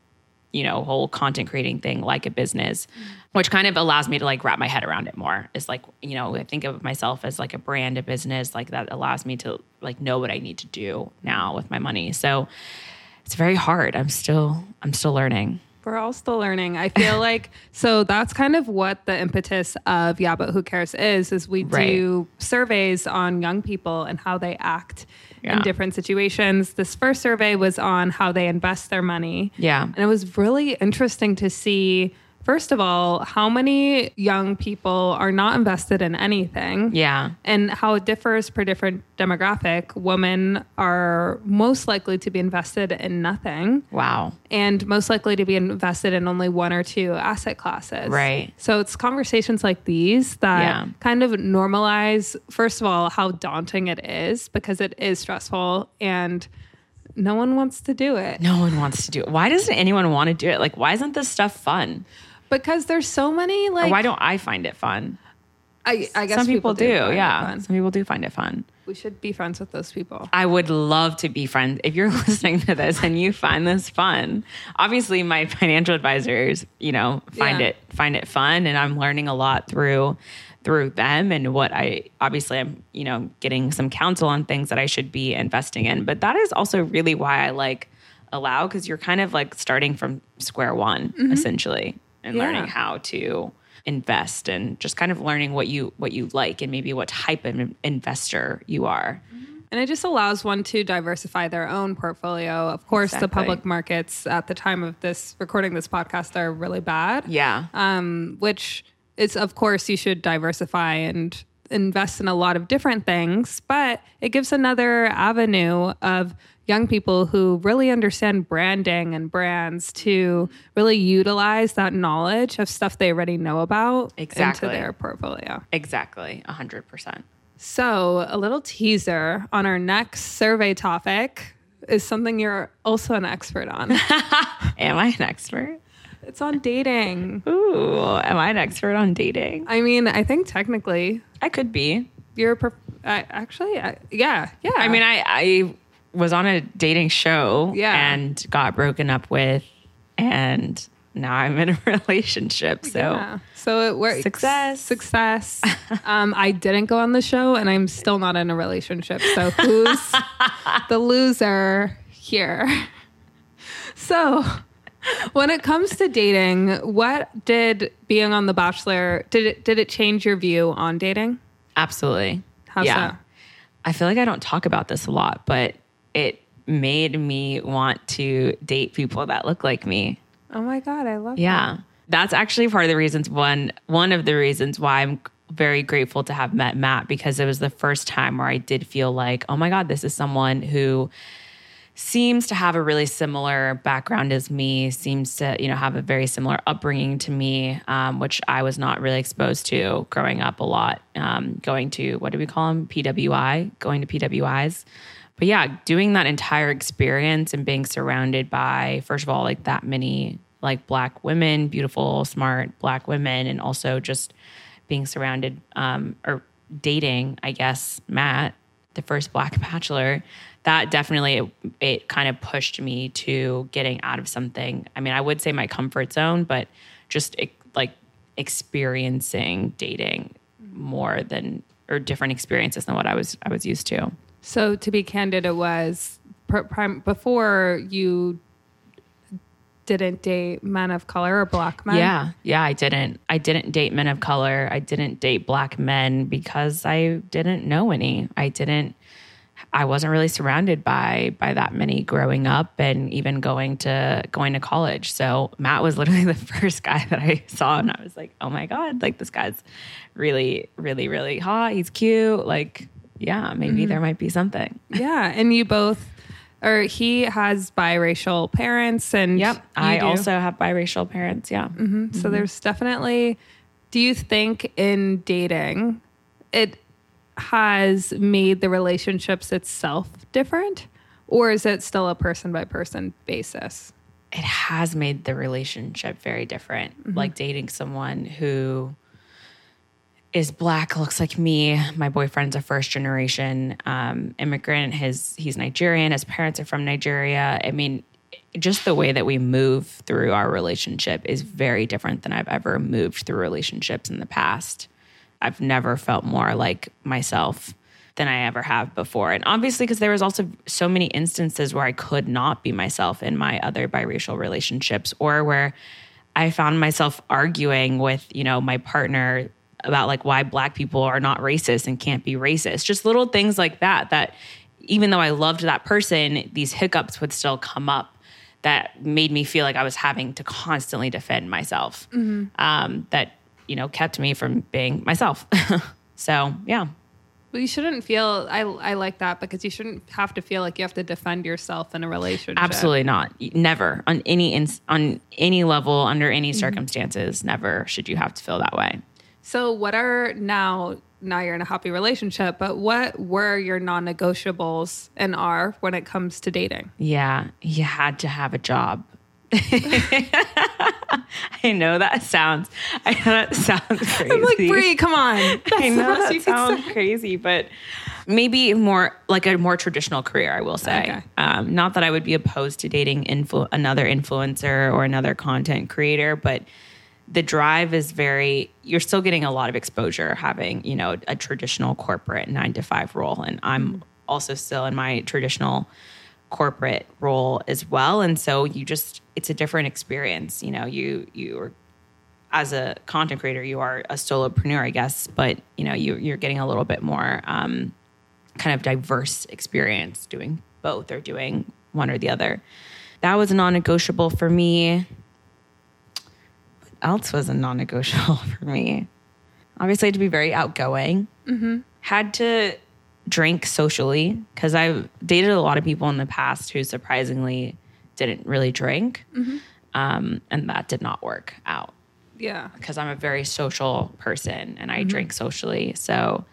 you know whole content creating thing like a business which kind of allows me to like wrap my head around it more it's like you know i think of myself as like a brand a business like that allows me to like know what i need to do now with my money so it's very hard i'm still i'm still learning We're all still learning. I feel like so that's kind of what the impetus of Yeah, but who cares is is we do surveys on young people and how they act Yeah. in different situations. This first survey was on how they invest their money. Yeah. And it was really interesting to see first of all how many young people are not invested in anything yeah and how it differs per different demographic. Women are most likely to be invested in nothing wow and most likely to be invested in only one or two asset classes. Right. So it's conversations like these that Yeah. kind of normalize, first of all, how daunting it is because it is stressful and no one wants to do it. no one wants to do it why doesn't anyone want to do it like why isn't this stuff fun Because there's so many or like why don't i find it fun I, I guess some people, do, find it yeah some people do find it fun We should be friends with those people. I would love to be friends. If you're listening to this and you find this fun, obviously my financial advisors, you know, find Yeah. it find it fun, and I'm learning a lot through through them and what I obviously I'm you know getting some counsel on things that I should be investing in. But that is also really why I like allow because you're kind of like starting from square one mm-hmm. essentially and Yeah. learning how to invest and just kind of learning what you what you like and maybe what type of investor you are. And it just allows one to diversify their own portfolio. Of course, the public markets at the time of this recording this podcast are really bad. Yeah. um, which is, of course, you should diversify and invest in a lot of different things, but it gives another avenue of young people who really understand branding and brands to really utilize that knowledge of stuff they already know about Exactly. into their portfolio. Exactly, a hundred percent. So, a little teaser on our next survey topic is something you're also an expert on. Am I an expert? It's on dating. Ooh, am I an expert on dating? I mean, I think technically I could be. you're per- I actually, I, yeah, yeah. I mean, I I was on a dating show Yeah. and got broken up with, and now I'm in a relationship. So yeah. so it works. Success. success. um, I didn't go on the show, and I'm still not in a relationship. So who's the loser here? So, when it comes to dating, what did being on The Bachelor did it did it change your view on dating? absolutely. How yeah. so? I feel like I don't talk about this a lot, but it made me want to date people that look like me. Oh my god, I love that. Yeah. That's actually part of the reasons one one of the reasons why I'm very grateful to have met Matt because it was the first time where I did feel like, oh my God, this is someone who seems to have a really similar background as me, seems to, you know, have a very similar upbringing to me, um, which I was not really exposed to growing up a lot. Um, going to what do we call them? PWI, going to PWIs. But yeah, doing that entire experience and being surrounded by, first of all, like that many like black women, beautiful, smart black women, and also just being surrounded um, or dating, I guess, Matt, the first black bachelor, that definitely it, it kind of pushed me to getting out of something. I mean, I would say my comfort zone, but just like experiencing dating more than or different experiences than what I was I was used to. So to be candid, it was before you didn't date men of color or black men. Yeah, yeah, I didn't. I didn't date men of color. I didn't date black men because I didn't know any. I didn't I wasn't really surrounded by by that many growing up and even going to going to college. So Matt was literally the first guy that I saw and I was like, "Oh my god, like this guy's really really really hot. He's cute. Like, yeah, maybe mm-hmm. there might be something." Yeah, and you both or he has biracial parents and Yep. I do. also have biracial parents, yeah. Mm-hmm. So mm-hmm. there's definitely. Do you think in dating, it has made the relationships itself different, or is it still a person by person basis? it has made the relationship very different. Mm-hmm. Like dating someone who is black, looks like me. My boyfriend's a first generation um, immigrant. His he's Nigerian. His parents are from Nigeria. I mean, just the way that we move through our relationship is very different than I've ever moved through relationships in the past. I've never felt more like myself than I ever have before. And obviously, because there was also so many instances where I could not be myself in my other biracial relationships or where I found myself arguing with, you know, my partner about like why black people are not racist and can't be racist. Just little things like that that even though I loved that person, these hiccups would still come up that made me feel like I was having to constantly defend myself. Um, that, you know, kept me from being myself. so, yeah. Well, you shouldn't feel. I I like that because you shouldn't have to feel like you have to defend yourself in a relationship. Absolutely not. Never on any ins- on any level under any circumstances. Never should you have to feel that way. So, what are now? Now you're in a happy relationship, but what were your non-negotiables and are when it comes to dating? Yeah, you had to have a job. I know that sounds. I know that sounds crazy. I'm like, Bri, come on. That's I know that you sounds say. crazy, but maybe more like a more traditional career. I will say, Okay. um, not that I would be opposed to dating influ- another influencer or another content creator, but the drive is very. You're still getting a lot of exposure having you know a traditional corporate nine to five role, and I'm also still in my traditional corporate role as well and so you just it's a different experience you know you you are as a content creator, you are a solopreneur, I guess, but you know, you, you're getting a little bit more um, kind of diverse experience doing both or doing one or the other. That was non-negotiable for me. Else was a non-negotiable for me? Obviously, I had to be very outgoing. Mm-hmm. Had to drink socially because I've dated a lot of people in the past who surprisingly didn't really drink, mm-hmm. um, and that did not work out Yeah. because I'm a very social person and I mm-hmm. drink socially. So,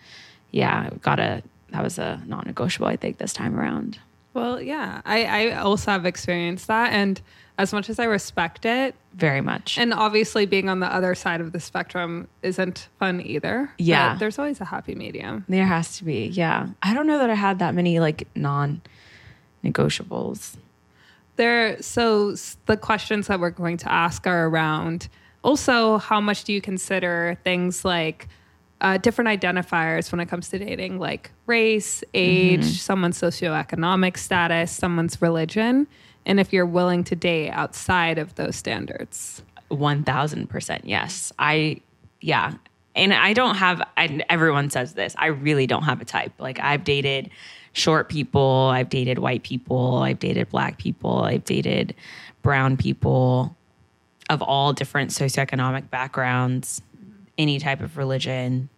yeah, got a that was a non-negotiable. I think this time around. Well, yeah. I, I also have experienced that. And as much as I respect it, Very much. and obviously being on the other side of the spectrum isn't fun either. but Yeah. there's always a happy medium. there has to be. Yeah, I don't know that I had that many like non-negotiables. There, so the questions that we're going to ask are around also how much do you consider things like uh, different identifiers when it comes to dating, like race, age, someone's socioeconomic status, someone's religion, and if you're willing to date outside of those standards. One thousand percent, yes. I, yeah, and I don't have. I, everyone says this. I really don't have a type. Like I've dated short people, I've dated white people, I've dated black people, I've dated brown people of all different socioeconomic backgrounds, any type of religion.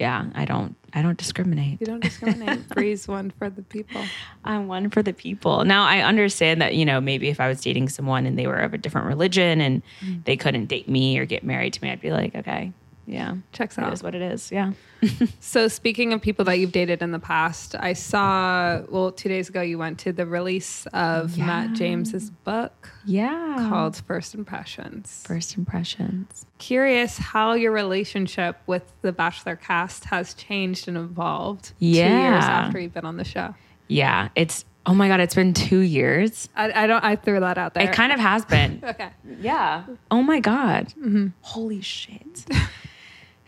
Yeah, I don't. I don't discriminate. You don't discriminate. Bri's one for the people. I'm one for the people. Now I understand that, you know, maybe if I was dating someone and they were of a different religion and mm. they couldn't date me or get married to me, I'd be like, okay, yeah. Checks out. is what it is. Yeah. So speaking of people that you've dated in the past, I saw well two days ago you went to the release of Matt James's book Yeah. called First Impressions. First impressions. Curious how your relationship with the Bachelor cast has changed and evolved two years after you've been on the show. Yeah. It's, oh my God, it's been two years. I, I don't. I threw that out there. It kind of has been. okay. Yeah. Oh my God. Mm-hmm. Holy shit.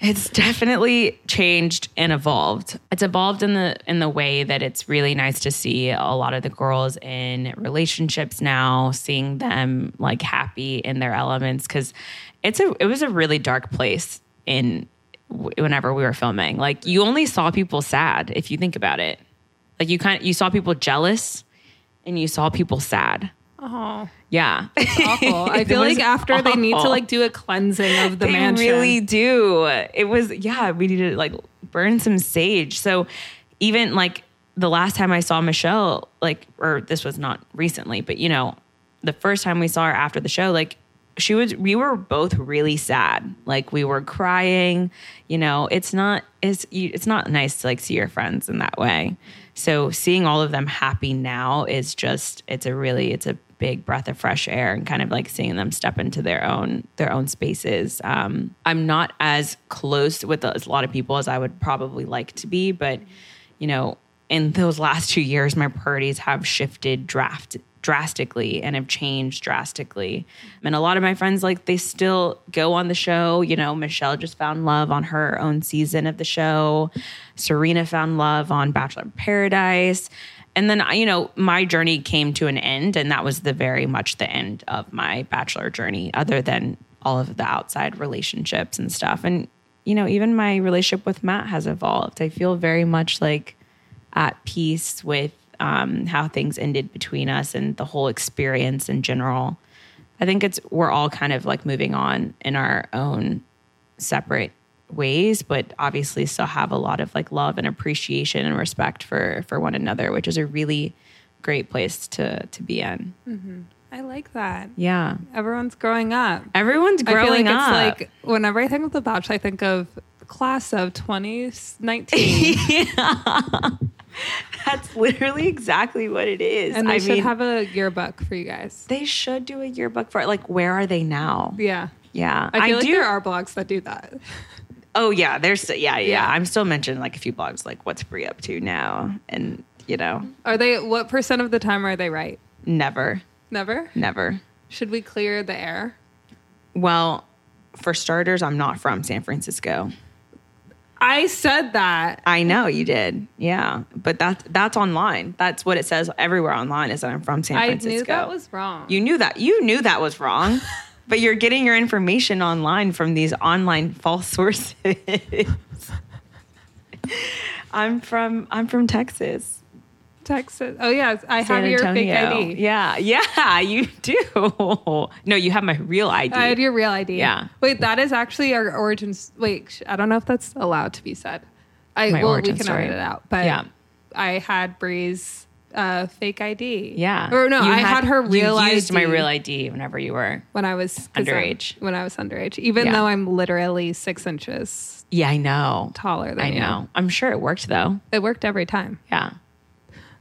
it's definitely changed and evolved. It's evolved in the in the way that it's really nice to see a lot of the girls in relationships now, seeing them like happy in their elements cuz it's a it was a really dark place in whenever we were filming. Like you only saw people sad if you think about it. Like you kind of you saw people jealous and you saw people sad. Oh, Yeah. awful. I feel like after they need to like do a cleansing of the they mansion. really do. It was yeah, we needed to like burn some sage. So even like the last time I saw Michelle, like or this was not recently, but you know, the first time we saw her after the show, like she was we were both really sad. Like we were crying, you know, it's not it's it's not nice to like see your friends in that way. So seeing all of them happy now is just it's a really it's a big breath of fresh air and kind of like seeing them step into their own their own spaces. Um, I'm not as close with a lot of people as I would probably like to be, but you know, in those last two years, my priorities have shifted draft drastically and have changed drastically. And a lot of my friends, like, they still go on the show. You know, Michelle just found love on her own season of the show. Serena found love on Bachelor Paradise. And then, you know, my journey came to an end, and that was the very much the end of my Bachelor journey, other than all of the outside relationships and stuff. And, you know, even my relationship with Matt has evolved. I feel very much like at peace with um, how things ended between us and the whole experience in general. I think it's we're all kind of like moving on in our own separate ways, but obviously still have a lot of like love and appreciation and respect for for one another, which is a really great place to to be in. Mm-hmm. I like that. Yeah, Everyone's growing up. everyone's growing I feel like up. it's like whenever I think of the batch, I think of class of 2019, That's literally exactly what it is. and they I should mean, have a yearbook for you guys. they should do a yearbook for it. Like, where are they now? Yeah, Yeah, I feel like do. there are blogs that do that. Oh yeah, there's yeah, yeah Yeah. I'm still mentioning like a few blogs like what's Bri up to now, and you know, Are they? What percent of the time are they right? never, Never. never. Should we clear the air? Well, for starters, I'm not from San Francisco. I said that. I know you did, yeah, but that's that's online. That's what it says everywhere online is that I'm from San Francisco. I knew that was wrong. You knew that. You knew that was wrong. but you're getting your information online from these online false sources. I'm from I'm from Texas. Texas. Oh yeah, I San have your fake ID. Yeah, yeah, you do. No, you have my real ID. I had your real ID. Yeah. Wait, that is actually our origins. Wait, I don't know if that's allowed to be said. I My well, we can story. edit it out. But Yeah. I had Bri's uh, fake ID. yeah. Or no, You I had, her real you ID. used my real ID whenever you were. when I was Underage. When I was underage, even Yeah. though I'm literally six inches Yeah, I know. taller than I you. know. I'm sure it worked though. It worked every time. Yeah.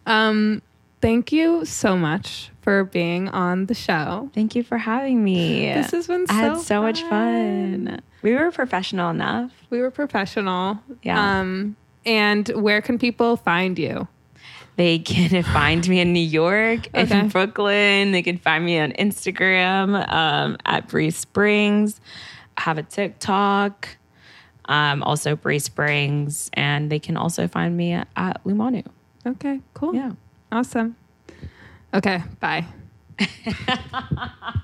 Um, thank you so much for being on the show. Thank you for having me. This has been so I had so so much fun. We were professional enough. We were professional. Yeah. Um, and where can people find you? They can find me in New York, Okay. in Brooklyn. They can find me on Instagram um, at Bri Springs. I have a TikTok, um, also Bri Springs, and they can also find me at, at Lumanu. Okay, cool. Yeah. Awesome. Okay, bye.